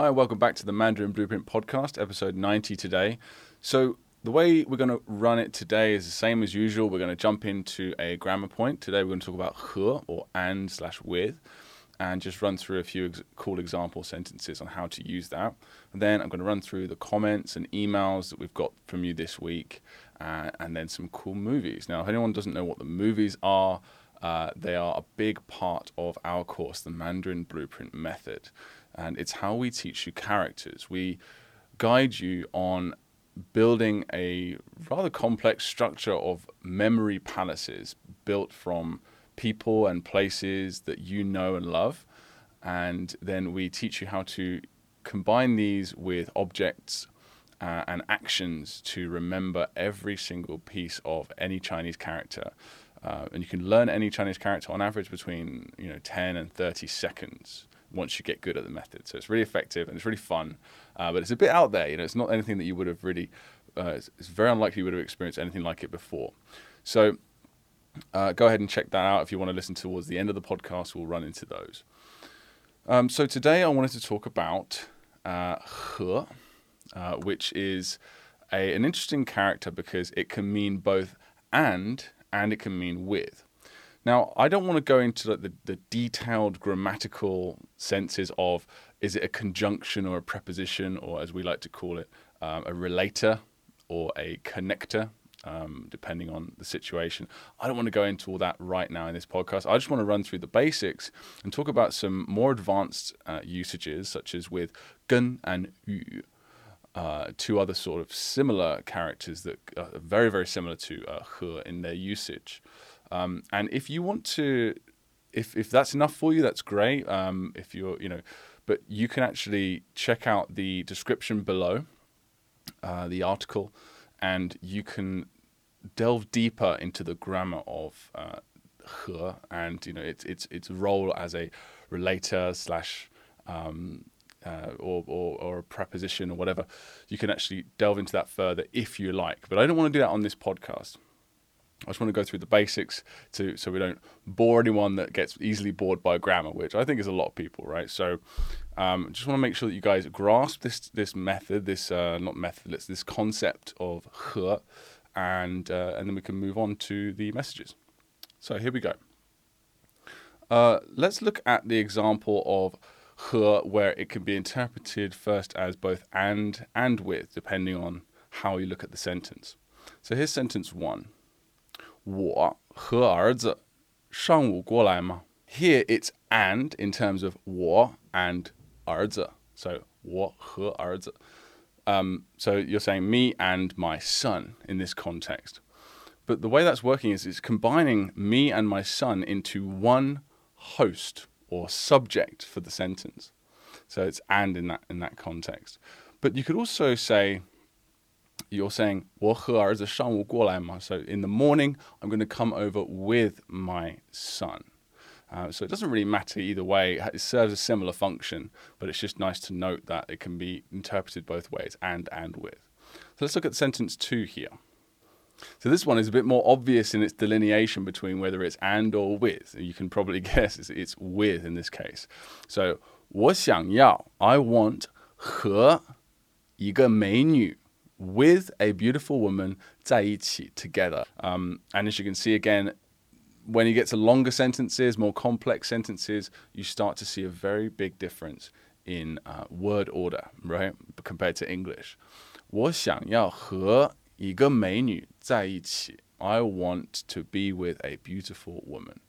Hi, and welcome back to the Mandarin Blueprint podcast, episode 90 today. So, the way we're going to run it today is the same as usual. We're going to jump into a grammar point. Today, we're going to talk about he or and slash with and just run through a few ex- cool example sentences on how to use that. And then I'm going to run through the comments and emails that we've got from you this week uh, and then some cool movies. Now, if anyone doesn't know what the movies are, uh, they are a big part of our course, the Mandarin Blueprint Method. And it's how we teach you characters. We guide you on building a rather complex structure of memory palaces built from people and places that you know and love. And then we teach you how to combine these with objects uh, and actions to remember every single piece of any Chinese character. Uh, and you can learn any Chinese character on average between you know 10 and 30 seconds once you get good at the method. So it's really effective and it's really fun, uh, but it's a bit out there. You know, it's not anything that you would have really. Uh, it's, it's, very unlikely you would have experienced anything like it before. So uh, go ahead and check that out if you want to listen towards the end of the podcast. We'll run into those. Um, so today I wanted to talk about uh, uh, which is a, an interesting character because it can mean both and and it can mean with. Now, I don't want to go into the, the detailed grammatical senses of is it a conjunction or a preposition, or as we like to call it, um, a relator or a connector, um, depending on the situation. I don't want to go into all that right now in this podcast. I just want to run through the basics and talk about some more advanced uh, usages, such as with gun and yu. Uh, two other sort of similar characters that are very, very similar to uh, in their usage. Um, and if you want to, if if that's enough for you, that's great. Um, if you're, you know, but you can actually check out the description below uh, the article, and you can delve deeper into the grammar of uh, he and you know its its its role as a relator slash um, uh, or, or, or a preposition or whatever. You can actually delve into that further if you like. But I don't want to do that on this podcast. I just want to go through the basics to so we don't bore anyone that gets easily bored by grammar, which I think is a lot of people, right? So, um, just want to make sure that you guys grasp this this method, this uh, not method, it's this concept of he, and uh, and then we can move on to the messages. So here we go. Uh, let's look at the example of he, where it can be interpreted first as both and and with, depending on how you look at the sentence. So here's sentence one. 我和儿子上午过来吗? Here it's and in terms of 我 and 儿子. So 我和儿子. Um, so you're saying me and my son in this context. But the way that's working is it's combining me and my son into one host or subject for the sentence. So it's and in that in that context. But you could also say you're saying 我和儿子上午过来吗? So in the morning, I'm going to come over with my son. Uh, so it doesn't really matter either way. It serves a similar function, but it's just nice to note that it can be interpreted both ways, and and with. So let's look at sentence two here. So this one is a bit more obvious in its delineation between whether it's and or with. You can probably guess it's, it's with in this case. So 我想要 I want 和一个美女 with a beautiful woman 在一起 together. Um, and as you can see again, when you get to longer sentences, more complex sentences, you start to see a very big difference in uh, word order, right, compared to English. 我想要和一个美女在一起. I want to be with a beautiful woman.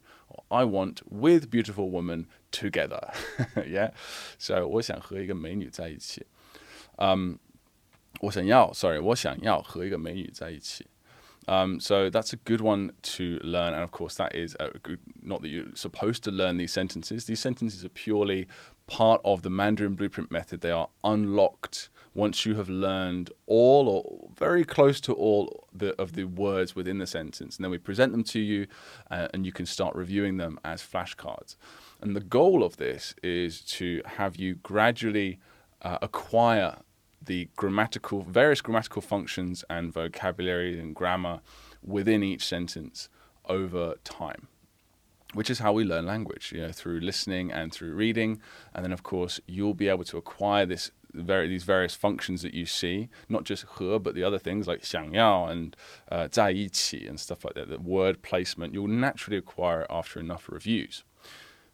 I want with beautiful woman together. yeah? So 我想和一个美女在一起. Um, 我想要，sorry，我想要和一个美女在一起。Um, so that's a good one to learn, and of course, that is good, not that you're supposed to learn these sentences. These sentences are purely part of the Mandarin Blueprint method. They are unlocked once you have learned all or very close to all the, of the words within the sentence, and then we present them to you, uh, and you can start reviewing them as flashcards. And the goal of this is to have you gradually uh, acquire the grammatical, various grammatical functions and vocabulary and grammar within each sentence over time. which is how we learn language, you know, through listening and through reading. And then, of course, you'll be able to acquire this very, these various functions that you see, not just he, but the other things like 想要 and uh, 在一起 and stuff like that, the word placement, you'll naturally acquire it after enough reviews.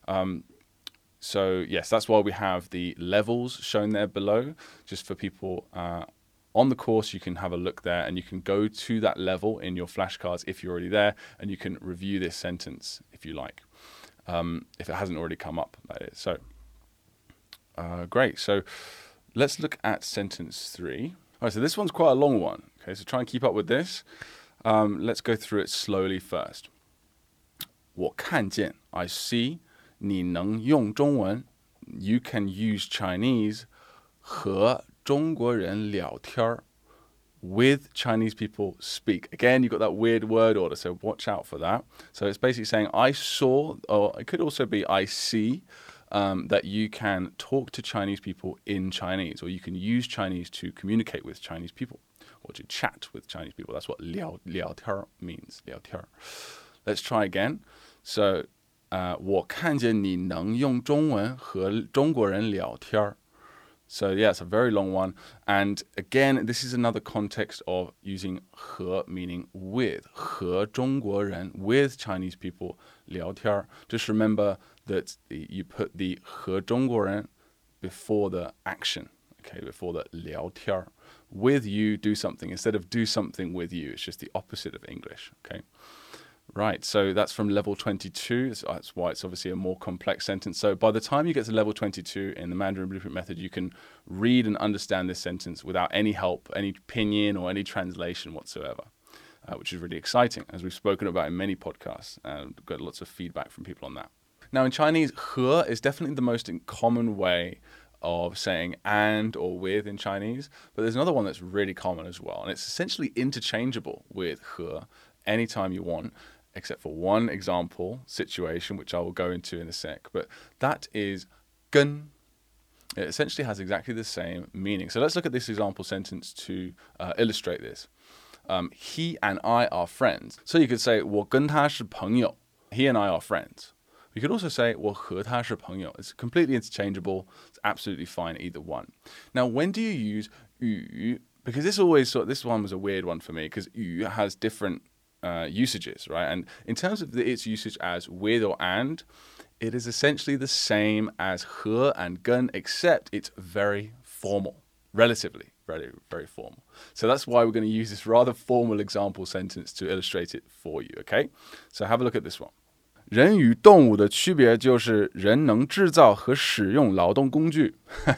Um, so, yes, that's why we have the levels shown there below, just for people uh, on the course, you can have a look there and you can go to that level in your flashcards if you're already there and you can review this sentence if you like, um, if it hasn't already come up, that is. So, uh, great. So, let's look at sentence three. All right, so this one's quite a long one. Okay, so try and keep up with this. Um, let's go through it slowly first. 我看见, I see, 你能用中文, you can use Chinese 和中国人聊天儿 with Chinese people speak. Again, you've got that weird word order, so watch out for that. So it's basically saying, I saw, or it could also be, I see um, that you can talk to Chinese people in Chinese, or you can use Chinese to communicate with Chinese people, or to chat with Chinese people. That's what liao, liao tiao means, liao tiao. Let's try again. So, uh, 我看见你能用中文和中国人聊天儿。so yeah, it's a very long one. And again, this is another context of using 和 meaning with 和中国人 with Chinese people 聊天 Just remember that you put the 和中国人 before the action. Okay, before the 聊天 With you, do something instead of do something with you. It's just the opposite of English. Okay. Right, so that's from level 22. That's why it's obviously a more complex sentence. So by the time you get to level 22 in the Mandarin Blueprint method, you can read and understand this sentence without any help, any pinyin, or any translation whatsoever, uh, which is really exciting, as we've spoken about in many podcasts and got lots of feedback from people on that. Now, in Chinese, he is definitely the most common way of saying and or with in Chinese, but there's another one that's really common as well, and it's essentially interchangeable with he anytime you want except for one example situation, which I will go into in a sec. But that is gun. It essentially has exactly the same meaning. So let's look at this example sentence to uh, illustrate this. Um, he and I are friends. So you could say 我跟他是朋友. He and I are friends. You could also say 我和他是朋友. It's completely interchangeable. It's absolutely fine either one. Now, when do you use 语? Because this always sort this one was a weird one for me because 语 has different uh, usages, right? And in terms of the, its usage as with or and, it is essentially the same as he and gun, except it's very formal, relatively very, very formal. So that's why we're going to use this rather formal example sentence to illustrate it for you, okay? So have a look at this one. 人与动物的区别就是人能制造和使用劳动工具。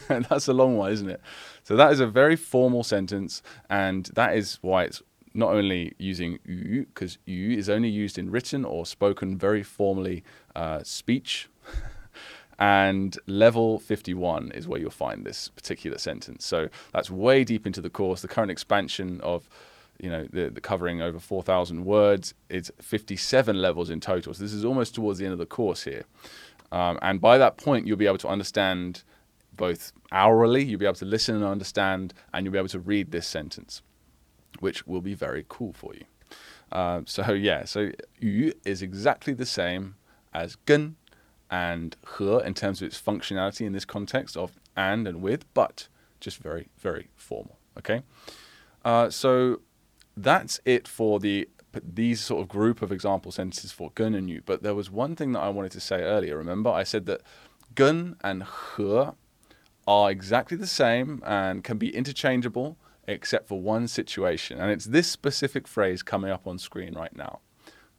That's a long one, isn't it? So that is a very formal sentence, and that is why it's not only using yu, because yu is only used in written or spoken very formally uh, speech. and level 51 is where you'll find this particular sentence. So that's way deep into the course. The current expansion of you know the, the covering over 4,000 words is 57 levels in total. So this is almost towards the end of the course here. Um, and by that point, you'll be able to understand both hourly, you'll be able to listen and understand, and you'll be able to read this sentence which will be very cool for you. Uh, so yeah, so yu is exactly the same as gun and he in terms of its functionality in this context of and and with, but just very very formal. Okay, uh, so that's it for the these sort of group of example sentences for gun and yu. But there was one thing that I wanted to say earlier. Remember, I said that gun and he are exactly the same and can be interchangeable except for one situation. And it's this specific phrase coming up on screen right now.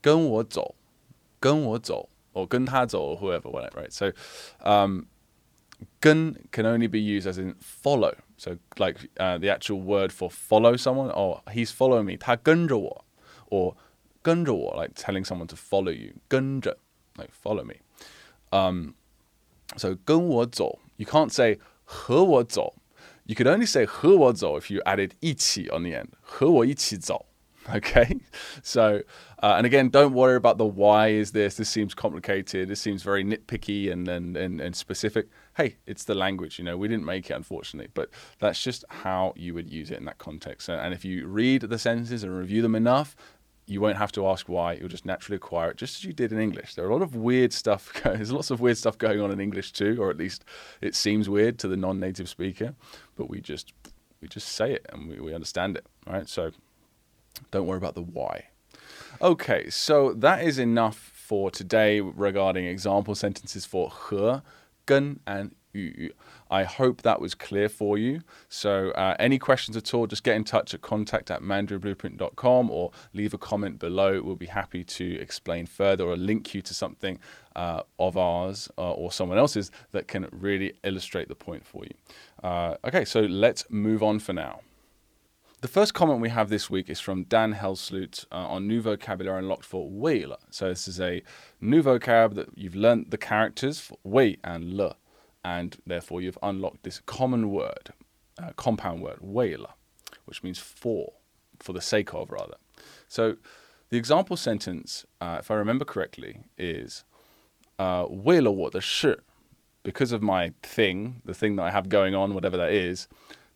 跟我走,跟我走, or 跟他走, or whoever, right? So, um, 跟 can only be used as in follow. So, like uh, the actual word for follow someone, or oh, he's following me, 他跟着我, or 跟着我, like telling someone to follow you, 跟着, like follow me. Um, so 跟我走, you can't say 和我走 you could only say 和我走 if you added 一起 on the end. 和我一起走. Okay, so uh, and again, don't worry about the why is this. This seems complicated. This seems very nitpicky and, and and and specific. Hey, it's the language. You know, we didn't make it unfortunately, but that's just how you would use it in that context. And if you read the sentences and review them enough, you won't have to ask why. You'll just naturally acquire it, just as you did in English. There are a lot of weird stuff. There's lots of weird stuff going on in English too, or at least it seems weird to the non-native speaker. But we just we just say it and we, we understand it, right? So don't worry about the why. Okay, so that is enough for today regarding example sentences for 和, 跟, and 语. I hope that was clear for you. So, uh, any questions at all, just get in touch at contact at mandarinblueprint.com or leave a comment below. We'll be happy to explain further or link you to something uh, of ours uh, or someone else's that can really illustrate the point for you. Uh, okay, so let's move on for now. The first comment we have this week is from Dan Helsloot uh, on new vocabulary unlocked for wei So this is a new vocab that you've learnt the characters for wei and le and therefore you've unlocked this common word, uh, compound word, weile, which means for, for the sake of rather. So the example sentence, uh, if I remember correctly, is uh, 为了我的事, because of my thing, the thing that I have going on, whatever that is,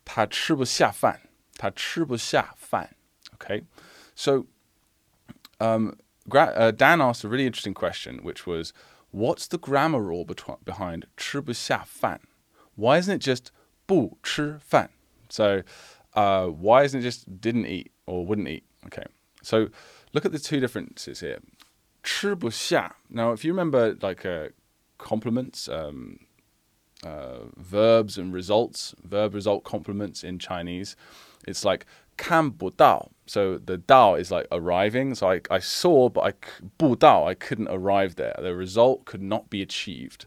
他吃不下饭,他吃不下饭. Okay, so um, Gra- uh, Dan asked a really interesting question, which was, What's the grammar rule behind 吃不下饭? Why isn't it just 不吃饭? So, uh, why isn't it just didn't eat or wouldn't eat? Okay, so look at the two differences here. 吃不下. Now, if you remember, like uh, complements, um, uh, verbs and results, verb result complements in Chinese, it's like 看不到. So the dao is like arriving. So I, I saw, but I 不到, I couldn't arrive there. The result could not be achieved.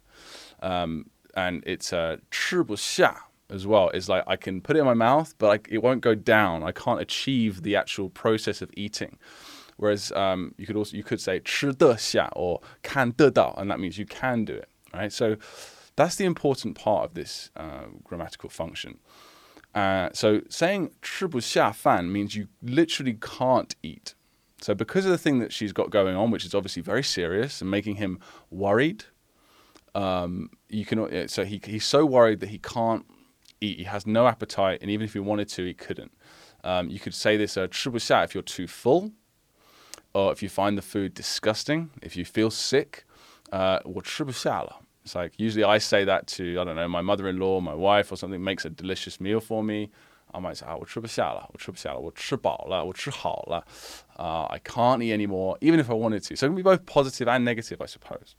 Um, and it's a uh, 吃不下 as well. It's like I can put it in my mouth, but I, it won't go down. I can't achieve the actual process of eating. Whereas um, you could also you could say 吃得下 or 看得到, and that means you can do it. Right. So that's the important part of this uh, grammatical function. Uh, so saying 吃不下饭 means you literally can't eat. So because of the thing that she's got going on, which is obviously very serious and making him worried, um, you can. So he he's so worried that he can't eat. He has no appetite, and even if he wanted to, he couldn't. Um, you could say this uh, 吃不下 if you're too full, or if you find the food disgusting, if you feel sick, uh, 我吃不下了. It's like usually I say that to I don't know my mother-in-law, my wife, or something makes a delicious meal for me. I might say, ah, 我吃不下了,我吃不下了,我吃饱了,我吃好了. Uh, I can't eat anymore, even if I wanted to. So it can be both positive and negative, I suppose.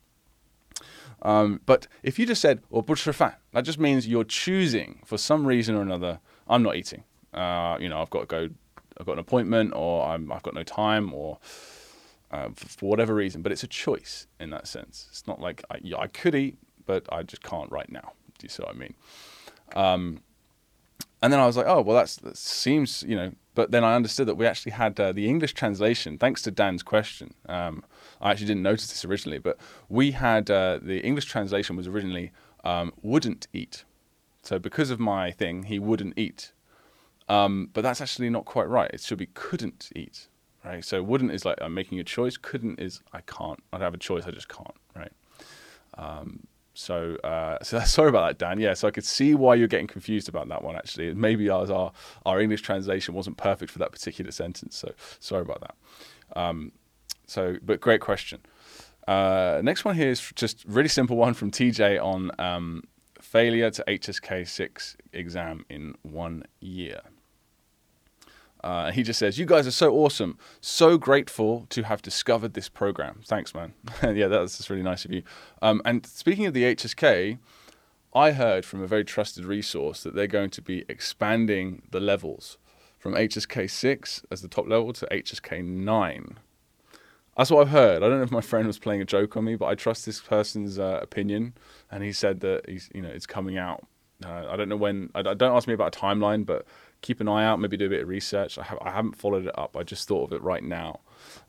Um, but if you just said, 我不吃饭, that just means you're choosing for some reason or another, I'm not eating. Uh, you know, I've got to go, I've got an appointment, or i have got no time, or uh, for whatever reason. But it's a choice in that sense. It's not like I, yeah, I could eat, but I just can't right now. Do you see what I mean? Um, and then I was like, oh, well, that's, that seems, you know, but then I understood that we actually had uh, the English translation, thanks to Dan's question. Um, I actually didn't notice this originally, but we had uh, the English translation was originally um, wouldn't eat. So because of my thing, he wouldn't eat. Um, but that's actually not quite right. It should be couldn't eat right? So wouldn't is like I'm making a choice. Couldn't is I can't. I don't have a choice. I just can't, right? Um, so, uh, so sorry about that, Dan. Yeah, so I could see why you're getting confused about that one. Actually, maybe ours, our our English translation wasn't perfect for that particular sentence. So sorry about that. Um, so, but great question. Uh, next one here is just really simple one from TJ on um, failure to HSK six exam in one year. Uh, he just says, "You guys are so awesome. So grateful to have discovered this program. Thanks, man. yeah, that's just really nice of you." Um, and speaking of the HSK, I heard from a very trusted resource that they're going to be expanding the levels from HSK six as the top level to HSK nine. That's what I've heard. I don't know if my friend was playing a joke on me, but I trust this person's uh, opinion, and he said that he's, you know, it's coming out. Uh, I don't know when. I, don't ask me about a timeline, but keep an eye out, maybe do a bit of research. I, have, I haven't followed it up. I just thought of it right now.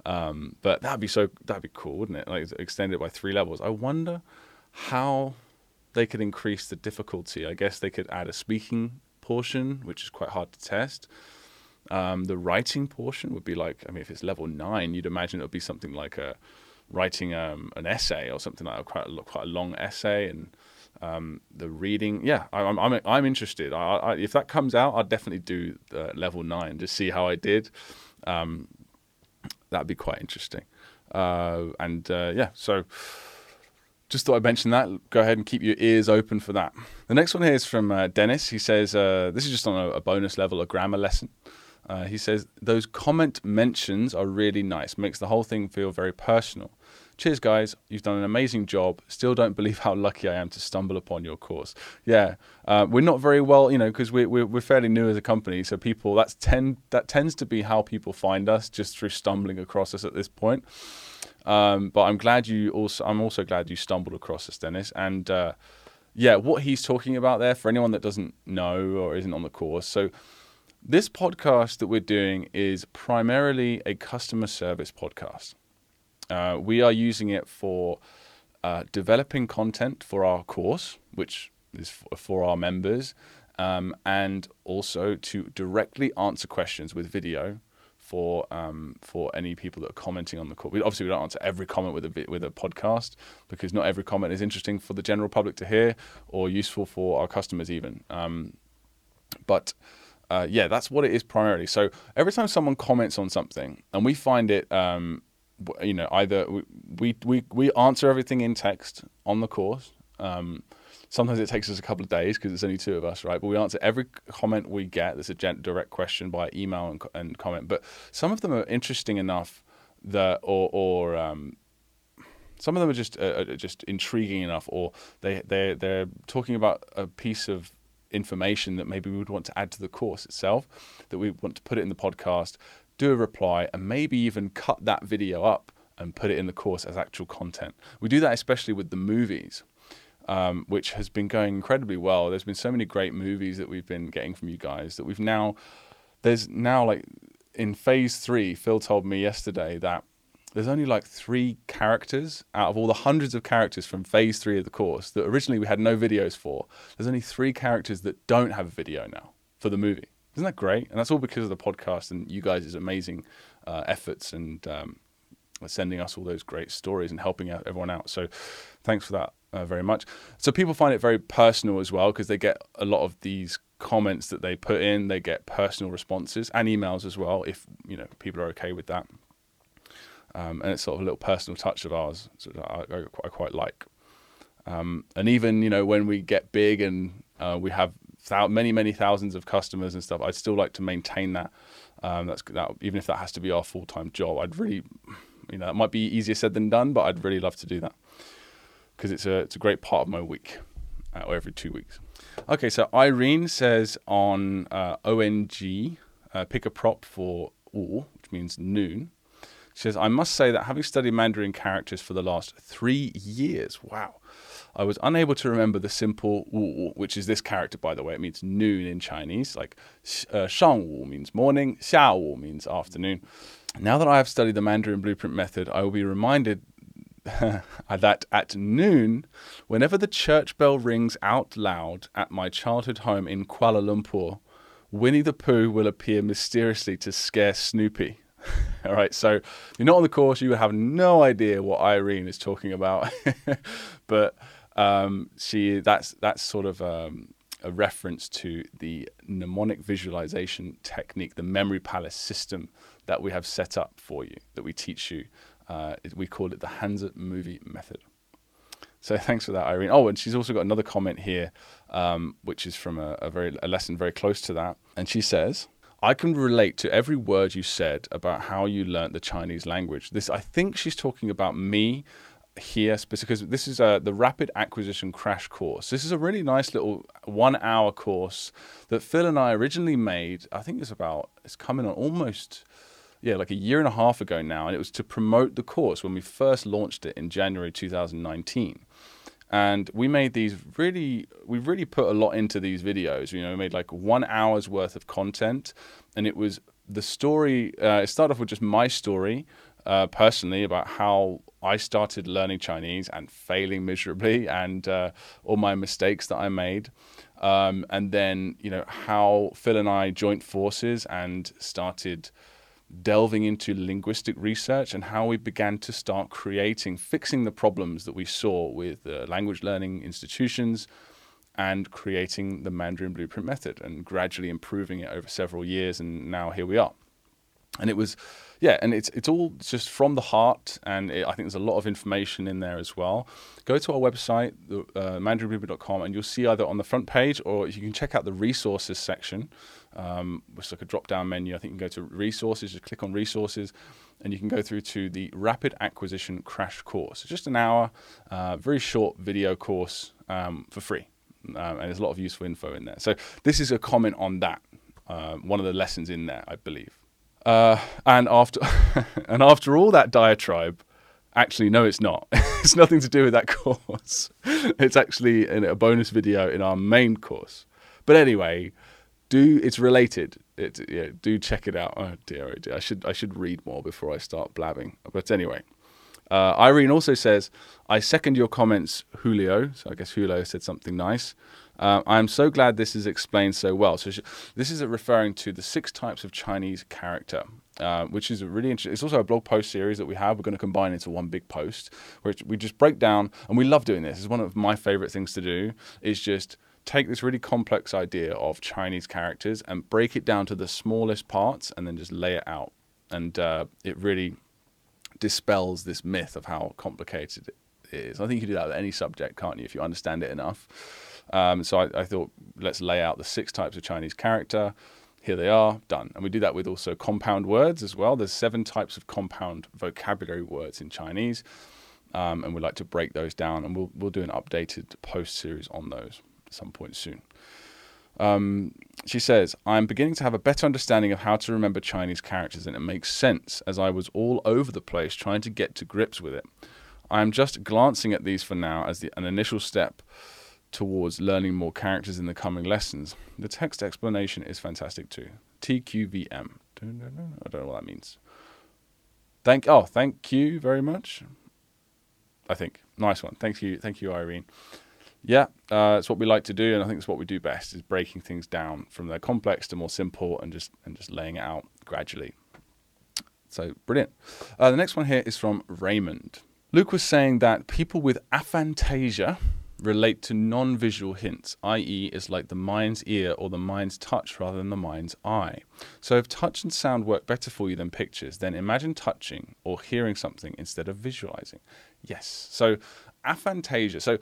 Um, but that'd be so that'd be cool, wouldn't it? Like extend it by three levels. I wonder how they could increase the difficulty. I guess they could add a speaking portion, which is quite hard to test. Um, the writing portion would be like, I mean, if it's level nine, you'd imagine it would be something like a writing um, an essay or something like quite a, quite a long essay and um, the reading, yeah, I, am I'm I'm interested. I, I, if that comes out, I'll definitely do level nine to see how I did. Um, that'd be quite interesting. Uh, and uh, yeah, so just thought I'd mention that. Go ahead and keep your ears open for that. The next one here is from uh, Dennis. He says, uh, This is just on a, a, bonus level, a grammar lesson. Uh, he says, Those comment mentions are really nice, makes the whole thing feel very personal. Cheers, guys. You've done an amazing job. Still don't believe how lucky I am to stumble upon your course. Yeah, uh, we're not very well, you know, because we're, we're, we're fairly new as a company. So people, that's tend that tends to be how people find us, just through stumbling across us at this point. Um, but I'm glad you also. I'm also glad you stumbled across us, Dennis. And uh, yeah, what he's talking about there, for anyone that doesn't know or isn't on the course, so this podcast that we're doing is primarily a customer service podcast. Uh, we are using it for uh, developing content for our course, which is for, our members, um, and also to directly answer questions with video for um, for any people that are commenting on the course. We, obviously, we don't answer every comment with a with a podcast because not every comment is interesting for the general public to hear or useful for our customers even. Um, but uh, yeah, that's what it is primarily. So every time someone comments on something and we find it um, you know, either we, we, we answer everything in text on the course. Um, sometimes it takes us a couple of days because it's only two of us, right? But we answer every comment we get There's a direct question by email and, and comment. But some of them are interesting enough that, or, or um, some of them are just uh, just intriguing enough, or they they they're talking about a piece of information that maybe we would want to add to the course itself, that we want to put it in the podcast do a reply, and maybe even cut that video up and put it in the course as actual content. We do that especially with the movies, um, which has been going incredibly well. There's been so many great movies that we've been getting from you guys that we've now, there's now like in phase three, Phil told me yesterday that there's only like three characters out of all the hundreds of characters from phase three of the course that originally we had no videos for. There's only three characters that don't have a video now for the movie. Isn't that great? And that's all because of the podcast and you guys' amazing uh, efforts and um, sending us all those great stories and helping everyone out. So thanks for that uh, very much. So people find it very personal as well because they get a lot of these comments that they put in. They get personal responses and emails as well if you know people are okay with that. Um, and it's sort of a little personal touch of ours, so I, I, I quite like. Um, and even you know when we get big and uh, we have thou- many many thousands of customers and stuff, I'd still like to maintain that. Um, that's that even if that has to be our full time job. I'd really, you know, it might be easier said than done, but I'd really love to do that because it's a it's a great part of my week, uh, or every two weeks. Okay, so Irene says on uh, ONG, uh, pick a prop for all, which means noon. She says, I must say that having studied Mandarin characters for the last three years, wow, I was unable to remember the simple wu, which is this character, by the way. It means noon in Chinese. Like uh, shang wu means morning, xia wu means afternoon. Now that I have studied the Mandarin blueprint method, I will be reminded that at noon, whenever the church bell rings out loud at my childhood home in Kuala Lumpur, Winnie the Pooh will appear mysteriously to scare Snoopy. All right, so you're not on the course, you have no idea what Irene is talking about. but um, she that's that's sort of um, a reference to the mnemonic visualization technique, the memory palace system that we have set up for you, that we teach you. Uh, we call it the Hanzi movie method. So thanks for that, Irene. Oh, and she's also got another comment here, um, which is from a, a very a lesson very close to that, and she says. I can relate to every word you said about how you learnt the Chinese language. This, I think she's talking about me here because this is a, the rapid acquisition crash course. This is a really nice little one hour course that Phil and I originally made. I think it's about, it's coming on almost, yeah, like a year and a half ago now. And it was to promote the course when we first launched it in January 2019. And we made these really, we really put a lot into these videos. You know, we made like one hour's worth of content. And it was the story, uh, it started off with just my story uh, personally about how I started learning Chinese and failing miserably, and uh, all my mistakes that I made. Um, and then, you know, how Phil and I joined forces and started delving into linguistic research and how we began to start creating, fixing the problems that we saw with uh, language learning institutions and creating the Mandarin Blueprint method and gradually improving it over several years. And now here we are. And it was yeah and it's it's all just from the heart and it, i think there's a lot of information in there as well. Go to our website uh, mandarinblueprint.com and you'll see either on the front page or you can check out the resources section. Um, which is like a drop down menu. I think you can go to resources just click on resources and you can go through to the rapid acquisition crash course. Just an hour uh, very short video course um, for free. Um, and there's a lot of useful info in there. So this is a comment on that uh, one of the lessons in there i believe uh, and after and after all that diatribe, actually no, it's not. it's nothing to do with that course. it's actually a bonus video in our main course. But anyway, do it's related. It, yeah, do check it out. Oh dear, oh dear, I should I should read more before I start blabbing. But anyway. Uh, Irene also says, I second your comments, Julio. So I guess Julio said something nice. Uh, I am so glad this is explained so well. So, this is referring to the six types of Chinese character. Uh, which is really interesting. It's also a blog post series that we have. We're going to combine into one big post, which we just break down, and we love doing this. It's one of my favorite things to do. Is just take this really complex idea of Chinese characters and break it down to the smallest parts, and then just lay it out. And uh, it really dispels this myth of how complicated it is. I think you can do that with any subject, can't you, if you understand it enough. Um, so I, I, thought, let's lay out the six types of Chinese character. Here they are, done. And we do that with also compound words as well. There's seven types of compound vocabulary words in Chinese. Um, and we'd like to break those down, and we'll, we'll do an updated post series on those at some point soon. Um, she says, I'm beginning to have a better understanding of how to remember Chinese characters, and it makes sense as I was all over the place trying to get to grips with it. I am just glancing at these for now as the, an initial step towards learning more characters in the coming lessons. The text explanation is fantastic too. TQVM. I don't know what that means. Thank oh, thank you very much. I think nice one. Thank you, thank you, Irene. Yeah, uh, it's what we like to do, and I think it's what we do best is breaking things down from the complex to more simple, and just and just laying it out gradually. So brilliant. Uh, the next one here is from Raymond. Luke was saying that people with aphantasia relate to non visual hints, i.e., is like the mind's ear or the mind's touch rather than the mind's eye. So, if touch and sound work better for you than pictures, then imagine touching or hearing something instead of visualizing. Yes. So, aphantasia. So,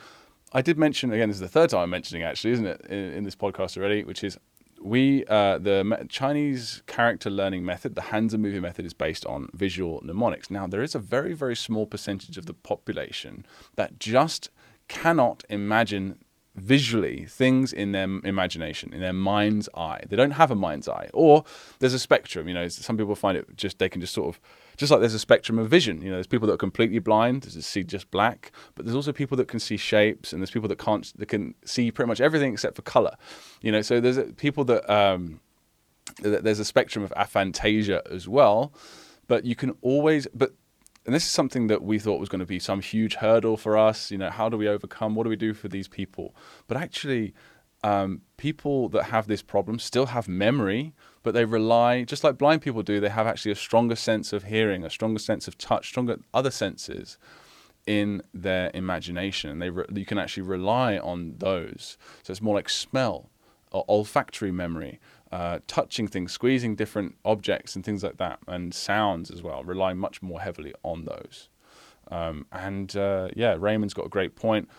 I did mention, again, this is the third time I'm mentioning actually, isn't it, in, in this podcast already, which is we uh, the Chinese character learning method, the Hanzi movie method, is based on visual mnemonics. Now, there is a very, very small percentage of the population that just cannot imagine visually things in their imagination, in their mind's eye. They don't have a mind's eye. Or there's a spectrum. You know, some people find it just they can just sort of just like there's a spectrum of vision. You know, there's people that are completely blind, that see just black, but there's also people that can see shapes, and there's people that can't that can see pretty much everything except for color. You know, so there's people that um, there's a spectrum of aphantasia as well. But you can always, but and this is something that we thought was going to be some huge hurdle for us. You know, how do we overcome? What do we do for these people? But actually, um, people that have this problem still have memory, but they rely, just like blind people do, they have actually a stronger sense of hearing, a stronger sense of touch, stronger other senses in their imagination. They re- you can actually rely on those. So it's more like smell or olfactory memory uh, touching things, squeezing different objects and things like that, and sounds as well, rely much more heavily on those. Um, and uh, yeah, Raymond's got a great point.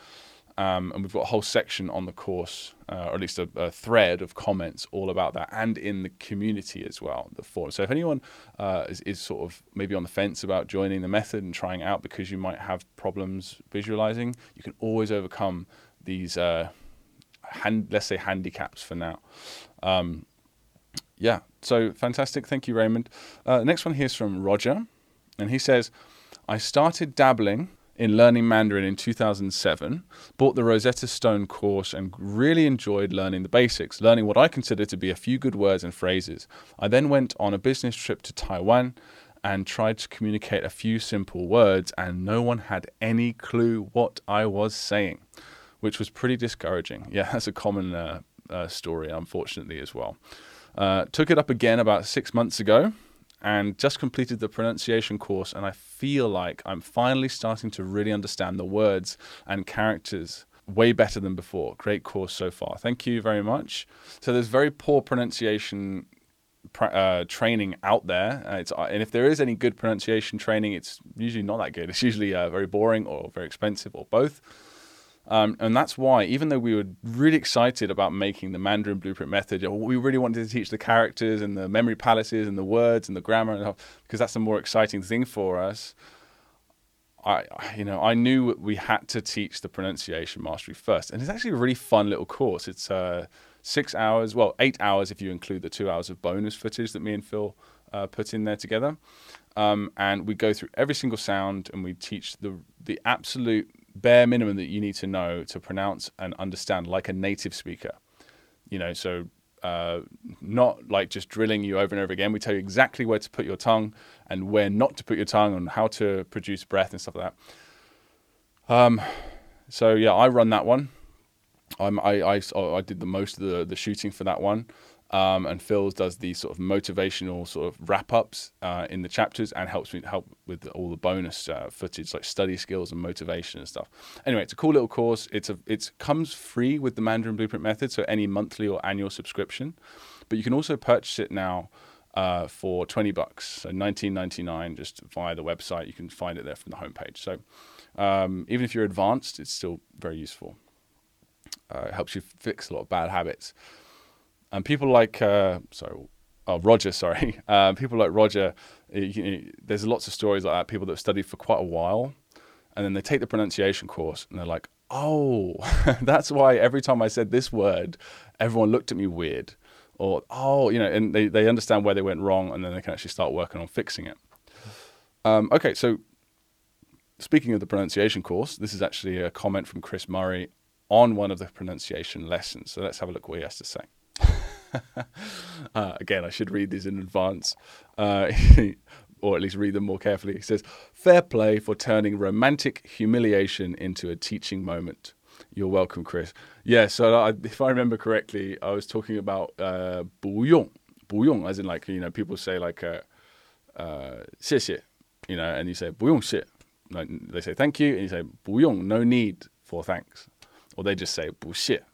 Um, and we've got a whole section on the course, uh, or at least a, a, thread of comments all about that, and in the community as well, the forum. So if anyone uh, is, is, sort of maybe on the fence about joining the method and trying out because you might have problems visualizing, you can always overcome these, uh, hand, let's say, handicaps for now. Um, yeah, so fantastic. Thank you, Raymond. Uh, next one here is from Roger, and he says, I started dabbling in learning Mandarin in 2007, bought the Rosetta Stone course, and really enjoyed learning the basics, learning what I consider to be a few good words and phrases. I then went on a business trip to Taiwan and tried to communicate a few simple words, and no one had any clue what I was saying, which was pretty discouraging. Yeah, that's a common uh, uh, story, unfortunately, as well. Uh, took it up again about six months ago and just completed the pronunciation course. And I feel like I'm finally starting to really understand the words and characters way better than before. Great course so far. Thank you very much. So there's very poor pronunciation uh, training out there. Uh, uh, and if there is any good pronunciation training, it's usually not that good. It's usually uh, very boring or very expensive or both. Um, and that's why, even though we were really excited about making the Mandarin Blueprint method, we really wanted to teach the characters and the memory palaces and the words and the grammar, because that's a more exciting thing for us. I, you know, I knew we had to teach the pronunciation mastery first, and it's actually a really fun little course. It's uh, six hours, well, eight hours if you include the two hours of bonus footage that me and Phil uh, put in there together. Um, and we go through every single sound, and we teach the the absolute bare minimum that you need to know to pronounce and understand like a native speaker. You know, so uh, not like just drilling you over and over again. We tell you exactly where to put your tongue and where not to put your tongue and how to produce breath and stuff like that. Um, so yeah, I run that one. I'm, I, I, I did the most of the, the shooting for that one. Um, and Phil's does these sort of motivational sort of wrap ups uh, in the chapters and helps me help with all the bonus uh, footage like study skills and motivation and stuff. Anyway, it's a cool little course. It's a it comes free with the Mandarin Blueprint method, so any monthly or annual subscription. But you can also purchase it now uh, for twenty bucks, so nineteen ninety nine, just via the website. You can find it there from the homepage. So um, even if you're advanced, it's still very useful. Uh, it helps you fix a lot of bad habits. And people like, uh, sorry, oh, Roger, sorry, uh, people like Roger, you know, there's lots of stories like that. People that have studied for quite a while, and then they take the pronunciation course, and they're like, oh, that's why every time I said this word, everyone looked at me weird, or oh, you know, and they they understand where they went wrong, and then they can actually start working on fixing it. Um, okay, so speaking of the pronunciation course, this is actually a comment from Chris Murray on one of the pronunciation lessons. So let's have a look what he has to say. uh, again, I should read these in advance, uh, or at least read them more carefully. He says, Fair play for turning romantic humiliation into a teaching moment. You're welcome, Chris. Yeah, so I, if I remember correctly, I was talking about uh, buyong, buyong, as in, like, you know, people say, like, uh, uh, you know, and you say, buyong shit. Like, they say thank you, and you say, buyong, no need for thanks. Or they just say, bullshit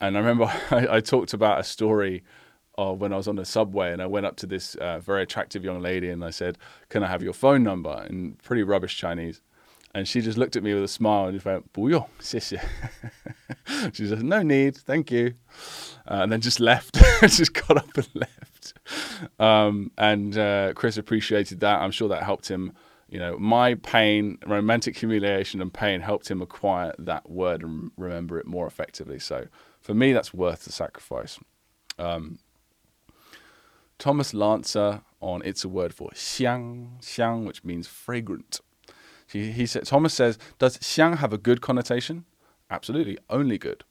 and I remember I, I talked about a story of when I was on the subway and I went up to this uh, very attractive young lady and I said, Can I have your phone number? in pretty rubbish Chinese. And she just looked at me with a smile and just went, Buyong, xie xie. she said, No need, thank you. Uh, and then just left, just got up and left. Um, and uh, Chris appreciated that. I'm sure that helped him. You know, my pain, romantic humiliation and pain helped him acquire that word and remember it more effectively. So for me, that's worth the sacrifice. Um, Thomas Lancer on It's a Word for xiang, xiang, which means fragrant. He, he said, Thomas says, does xiang have a good connotation? Absolutely, only good.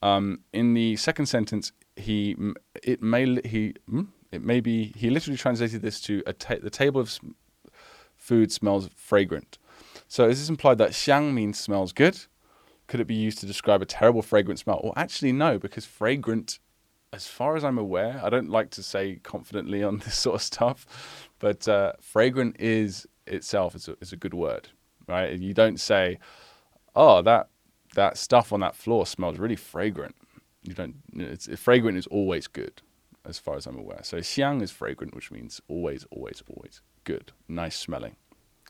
Um, in the second sentence, he it may he hmm, it may be he literally translated this to ta- the table of food smells fragrant. So is this implied that xiang means smells good? Could it be used to describe a terrible fragrant smell? Well, actually, no, because fragrant, as far as I'm aware, I don't like to say confidently on this sort of stuff, but uh, fragrant is itself is a, is a good word, right? You don't say, oh, that that stuff on that floor smells really fragrant. You don't. It's fragrant is always good, as far as I'm aware. So xiang is fragrant, which means always, always, always good, nice smelling.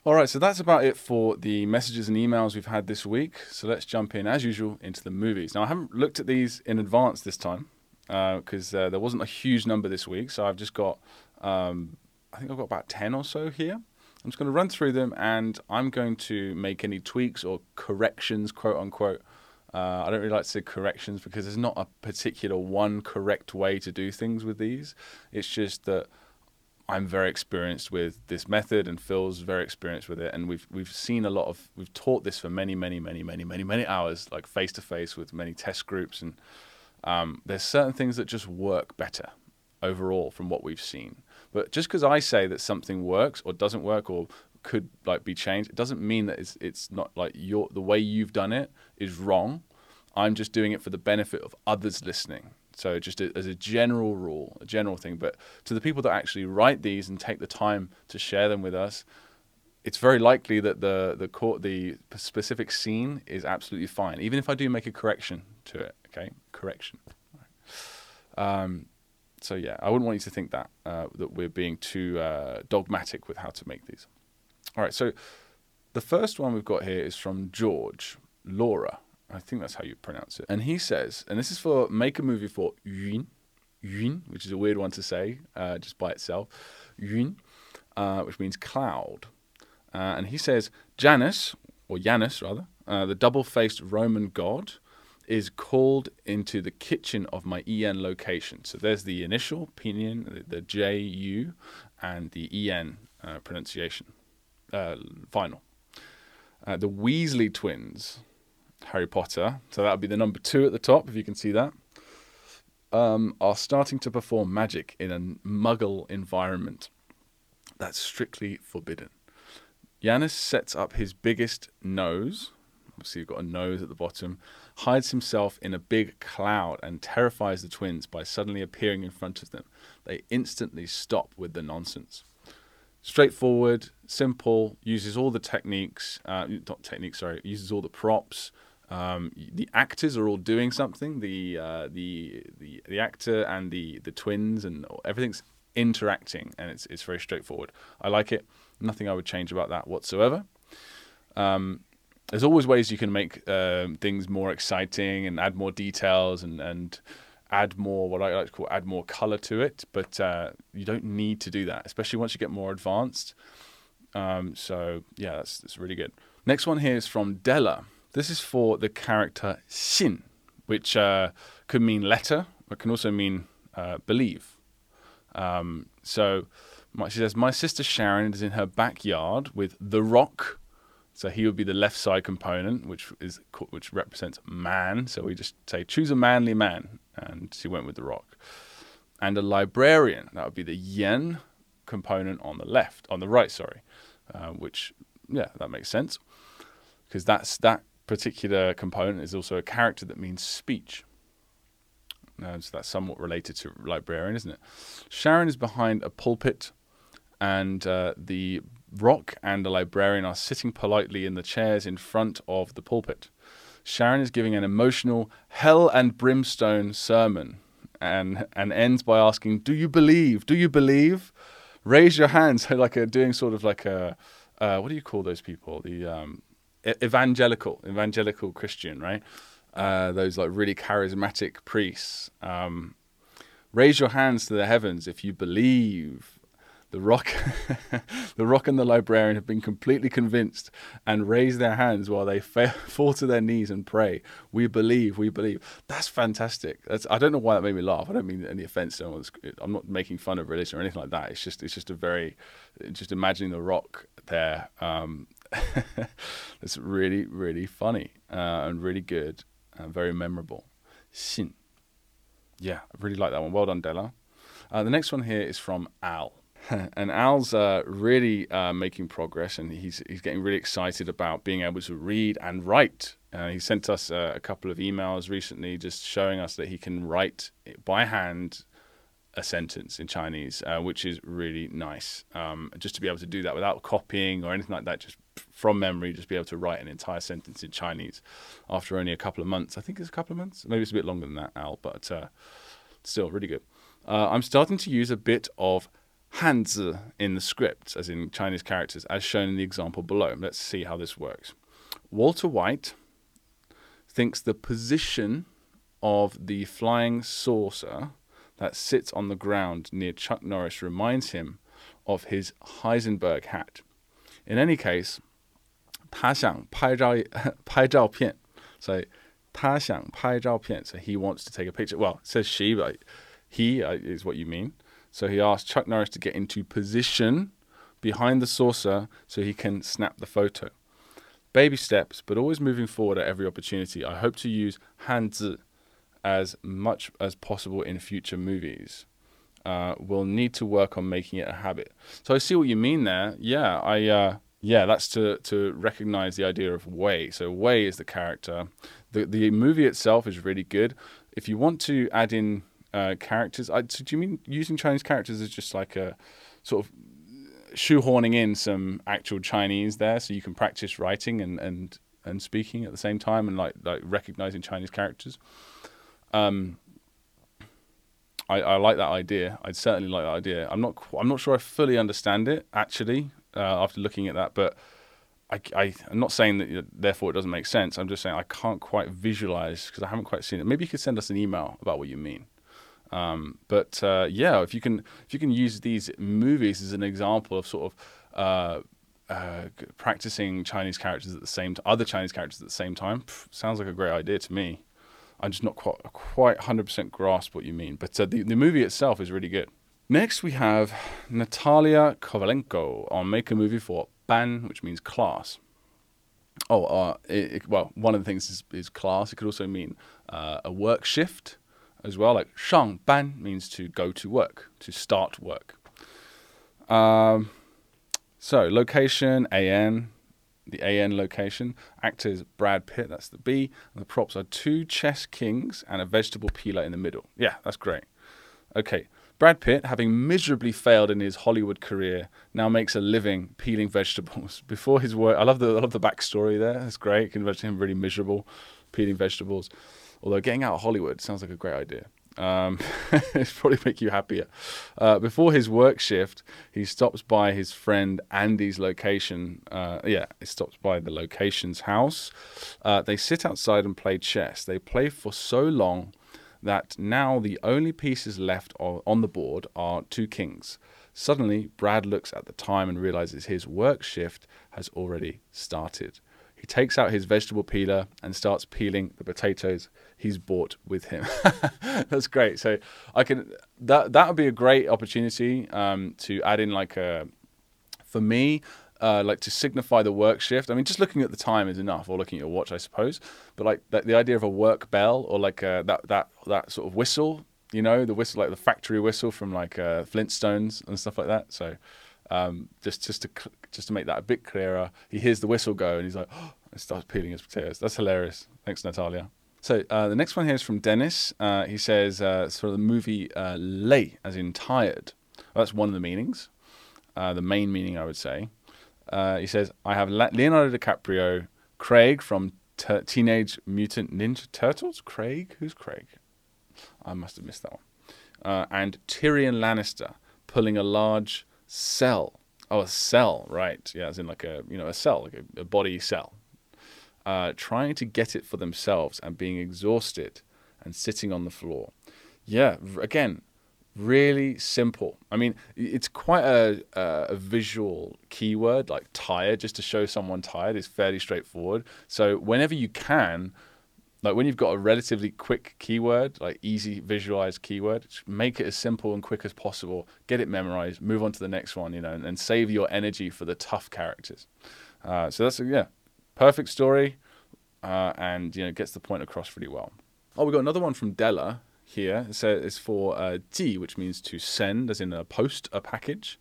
All right, so that's about it for the messages and emails we've had this week. So let's jump in, as usual, into the movies. Now, I haven't looked at these in advance this time because uh, uh, there wasn't a huge number this week. So I've just got, um, I think I've got about 10 or so here. I'm just going to run through them and I'm going to make any tweaks or corrections, quote unquote. Uh, I don't really like to say corrections because there's not a particular one correct way to do things with these. It's just that I'm very experienced with this method, and Phil's very experienced with it. And we've we've seen a lot of we've taught this for many, many, many, many, many, many hours, like face to face with many test groups. And um, there's certain things that just work better overall from what we've seen. But just because I say that something works or doesn't work or could like be changed, it doesn't mean that it's it's not like your the way you've done it is wrong. I'm just doing it for the benefit of others listening. So just a, as a general rule, a general thing. But to the people that actually write these and take the time to share them with us, it's very likely that the the court, the specific scene is absolutely fine, even if I do make a correction to it. Okay, correction. Um, so yeah, I wouldn't want you to think that uh, that we're being too uh, dogmatic with how to make these. All right, so the first one we've got here is from George Laura. I think that's how you pronounce it. And he says, and this is for make a movie for Yun, Yun, which is a weird one to say uh, just by itself. Yun, uh, which means cloud. Uh, and he says, Janus, or Janus rather, uh, the double faced Roman god, is called into the kitchen of my EN location. So there's the initial, Pinyin, the, the J U, and the EN uh, pronunciation, uh, final. The Weasley twins, Harry Potter, so that would be the number two at the top, if you can see that, um, are starting to perform magic in a muggle environment. That's strictly forbidden. Janus sets up his biggest nose. Obviously, you've got a nose at the bottom hides himself in a big cloud and terrifies the twins by suddenly appearing in front of them. They instantly stop with the nonsense. Straightforward, simple, uses all the techniques, uh, not techniques, sorry, uses all the props. Um, the actors are all doing something. The, uh, the the the actor and the the twins and everything's interacting, and it's it's very straightforward. I like it. Nothing I would change about that whatsoever. Um, there's always ways you can make um, things more exciting and add more details and and add more what I like to call add more color to it. But uh, you don't need to do that, especially once you get more advanced. Um, so yeah, that's that's really good. Next one here is from Della. This is for the character Xin, which uh, could mean letter, but can also mean uh, believe. Um, so she says, My sister Sharon is in her backyard with the rock so he would be the left side component, which is which represents man. So we just say choose a manly man, and she went with the rock. And a librarian, that would be the yen component on the left, on the right, sorry, uh, which yeah, that makes sense because that's that particular component is also a character that means speech. Uh, so that's somewhat related to librarian, isn't it? Sharon is behind a pulpit, and uh, the Rock and the librarian are sitting politely in the chairs in front of the pulpit. Sharon is giving an emotional hell and brimstone sermon and and ends by asking, "Do you believe? Do you believe? Raise your hands." like a doing sort of like a uh, what do you call those people? The um, evangelical evangelical Christian, right? Uh, those like really charismatic priests. Um, raise your hands to the heavens if you believe the rock, the rock and the librarian have been completely convinced and raise their hands while they fa- fall to their knees and pray. We believe, we believe. That's fantastic. That's I don't know why that made me laugh. I don't mean any offense. To anyone. I'm not making fun of religion or anything like that. It's just it's just a very just imagining the rock there. Um, it's really really funny uh, and really good and very memorable. Xin. Yeah, I really like that one. Well done, Della. Uh, the next one here is from Al. and Al's uh, really uh, making progress, and he's he's getting really excited about being able to read and write. Uh, he sent us uh, a couple of emails recently, just showing us that he can write by hand a sentence in Chinese, uh, which is really nice. Um, just to be able to do that without copying or anything like that, just from memory, just be able to write an entire sentence in Chinese after only a couple of months. I think it's a couple of months, maybe it's a bit longer than that, Al, but uh, still really good. I'm starting to use a bit of Hanzi in the script, as in Chinese characters, as shown in the example below. Let's see how this works. Walter White thinks the position of the flying saucer that sits on the ground near Chuck Norris reminds him of his Heisenberg hat. In any case, 他想拍照拍照片. So 他想拍照片. So he wants to take a picture. Well, it says she, but he uh, is what you mean. So he asked Chuck Norris to get into position behind the saucer so he can snap the photo. Baby steps, but always moving forward at every opportunity. I hope to use Hanzi as much as possible in future movies. Uh, we'll need to work on making it a habit. So I see what you mean there. Yeah, I uh, yeah, that's to to recognize the idea of Wei. So Wei is the character. The the movie itself is really good. If you want to add in uh, characters. I, so do you mean using Chinese characters as just like a sort of shoehorning in some actual Chinese there, so you can practice writing and and and speaking at the same time, and like like recognizing Chinese characters? Um, I, I like that idea. I'd certainly like that idea. I'm not. I'm not sure I fully understand it actually uh, after looking at that, but I, I, am not saying that therefore it doesn't make sense. I'm just saying I can't quite visualize because I haven't quite seen it. Maybe you could send us an email about what you mean. Um, but uh, yeah, if you can if you can use these movies as an example of sort of uh, uh, practicing Chinese characters at the same time, other Chinese characters at the same time, pff, sounds like a great idea to me. I'm just not quite quite 100% grasp what you mean, but uh, the the movie itself is really good. Next, we have Natalia Kovalenko on Make a Movie for Ban, which means class. Oh, uh, it, it, well, one of the things is, is, class. It could also mean uh, a work shift as well. Like shang ban means to go to work, to start work. Um, so location AN, the AN location. Actors Brad Pitt, that's the B. And the props are two chess kings and a vegetable peeler in the middle. Yeah, that's great. Okay, Brad Pitt, having miserably failed in his Hollywood career, now makes a living peeling vegetables. Before his work, I love the I love the backstory there. That's great. You can imagine him really miserable peeling vegetables. Although getting out of Hollywood sounds like a great idea. Um, it's probably make you happier. Uh, before his work shift, he stops by his friend Andy's location. Uh, yeah, he stops by the location's house. Uh, they sit outside and play chess. They play for so long that now the only pieces left on the board are two kings. Suddenly, Brad looks at the time and realizes his work shift has already started. He takes out his vegetable peeler and starts peeling the potatoes he's bought with him. That's great. So I can that that would be a great opportunity um, to add in like a for me uh, like to signify the work shift. I mean, just looking at the time is enough, or looking at your watch, I suppose. But like the, the idea of a work bell, or like uh, that that that sort of whistle, you know, the whistle like the factory whistle from like uh, Flintstones and stuff like that. So um, just just to just to make that a bit clearer, he hears the whistle go and he's like, oh, and starts peeling his potatoes. That's hilarious. Thanks, Natalia. So uh, the next one here is from Dennis. Uh, he says uh, sort of the movie uh, "lay" as in tired. Well, that's one of the meanings. Uh, the main meaning, I would say. Uh, he says, I have Leonardo DiCaprio, Craig from T- Teenage Mutant Ninja Turtles. Craig? Who's Craig? I must have missed that one. And Tyrion Lannister pulling a large cell. Oh, a cell, right. Yeah, as in like a, you know, a cell, like a, a body cell. Uh, trying to get it for themselves and being exhausted and sitting on the floor. Yeah, again, really simple. I mean, it's quite a, a visual keyword, like tired, just to show someone tired is fairly straightforward. So whenever you can, like when you've got a relatively quick keyword, like easy visualized keyword, make it as simple and quick as possible. Get it memorized. Move on to the next one, you know, and, and save your energy for the tough characters. Uh, so that's yeah, perfect story, uh, and you know gets the point across really well. Oh, we got another one from Della here. So it's for uh, T, which means to send, as in a post, a package.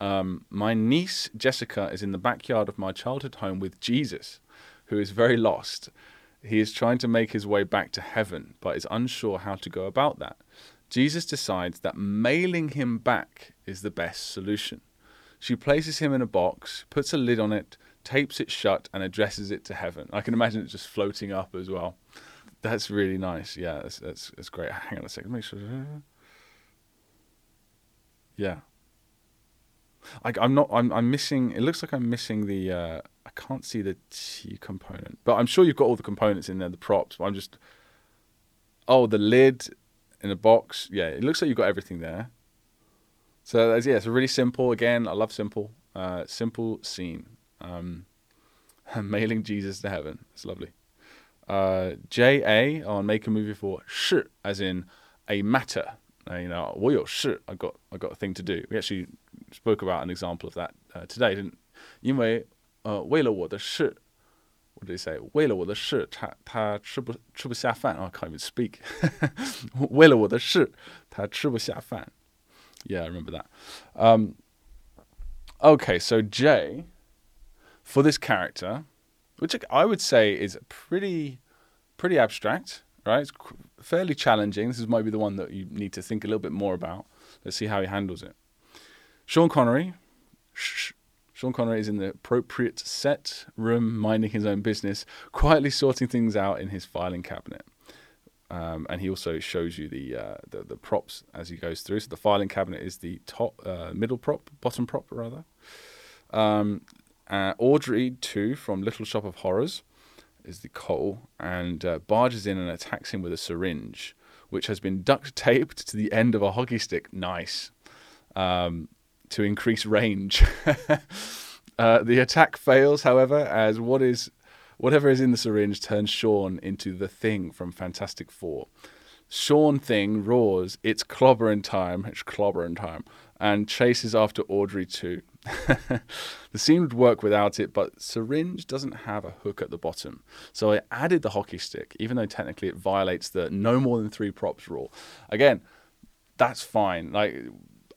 Um, my niece Jessica is in the backyard of my childhood home with Jesus, who is very lost. He is trying to make his way back to heaven, but is unsure how to go about that. Jesus decides that mailing him back is the best solution. She places him in a box, puts a lid on it, tapes it shut, and addresses it to heaven. I can imagine it just floating up as well. That's really nice. Yeah, that's, that's, that's great. Hang on a second. Make sure. Yeah. I, am not. I'm. I'm missing. It looks like I'm missing the. Uh, I can't see the T component, but I'm sure you've got all the components in there, the props. I'm just. Oh, the lid in a box. Yeah, it looks like you've got everything there. So yeah, it's really simple. Again, I love simple. Uh, simple scene. Um, mailing Jesus to heaven. It's lovely. Uh, JA on make a movie for 是 as in a matter. Uh, you know, 我有事, I got I got a thing to do. We actually spoke about an example of that uh, today, didn't? 因为呃为了我的事 what did he say? 为了我的事，他他吃不吃不下饭。Oh, I can't even speak. 为了我的事，他吃不下饭. Yeah, I remember that. Um, okay, so J, for this character, which I would say is pretty pretty abstract, right? It's fairly challenging. This is maybe the one that you need to think a little bit more about. Let's see how he handles it. Sean Connery. Sean Connery is in the appropriate set room, minding his own business, quietly sorting things out in his filing cabinet. Um, and he also shows you the, uh, the, the props as he goes through. So the filing cabinet is the top uh, middle prop, bottom prop rather. Um, uh, Audrey two from Little Shop of Horrors is the Cole and uh, barges in and attacks him with a syringe, which has been duct taped to the end of a hockey stick. Nice. Um, to increase range. uh, the attack fails, however, as what is whatever is in the syringe turns Sean into the Thing from Fantastic Four. Sean Thing roars, "It's clobbering time! It's clobbering time!" and chases after Audrey two. the scene would work without it, but Syringe doesn't have a hook at the bottom. So I added the hockey stick, even though technically it violates the no more than three props rule. Again, that's fine. Like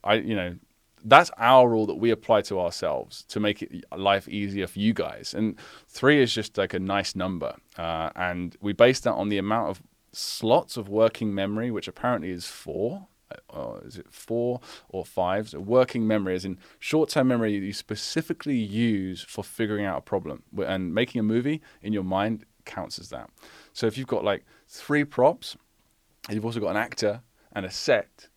I you know, that's our rule that we apply to ourselves to make it life easier for you guys. And three is just like a nice number, uh, and we base that on the amount of slots of working memory, which apparently is four. Uh, is it four or five? So working memory is in short-term memory you specifically use for figuring out a problem and making a movie in your mind counts as that. So if you've got like three props, you've also got an actor and a set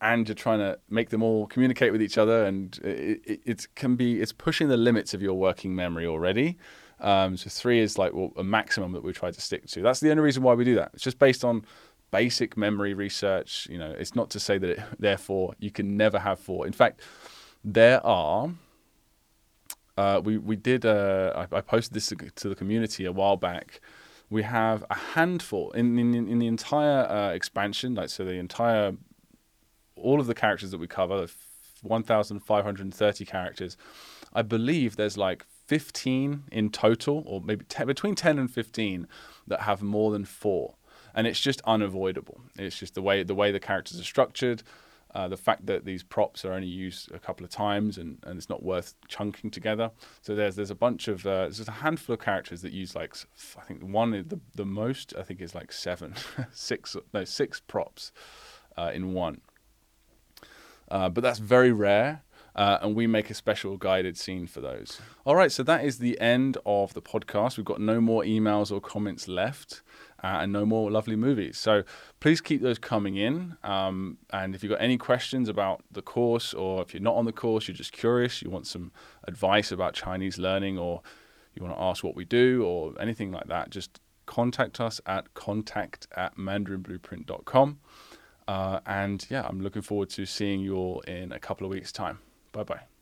and you're trying to make them all communicate with each other and it, it, it can be it's pushing the limits of your working memory already um, so three is like well, a maximum that we try to stick to that's the only reason why we do that it's just based on basic memory research you know it's not to say that it, therefore you can never have four. In fact there are uh, we we did uh, I, I posted this to the community a while back. We have a handful in in, in the entire uh, expansion like so the entire all of the characters that we cover, 1,530 characters, I believe there's like 15 in total, or maybe 10, between 10 and 15 that have more than four, and it's just unavoidable. It's just the way the way the characters are structured. Uh, the fact that these props are only used a couple of times and, and it's not worth chunking together. So there's there's a bunch of uh, there's a handful of characters that use like I think one the the most I think is like seven, six no six props uh, in one. Uh, but that's very rare. Uh, and we make a special guided scene for those. All right, so that is the end of the podcast. We've got no more emails or comments left. Uh, and no more lovely movies. So please keep those coming in. Um, and if you've got any questions about the course, or if you're not on the course, you're just curious, you want some advice about Chinese learning, or you want to ask what we do, or anything like that, just contact us at contact at mandarinblueprint.com. Uh, and yeah, I'm looking forward to seeing you all in a couple of weeks' time. Bye bye.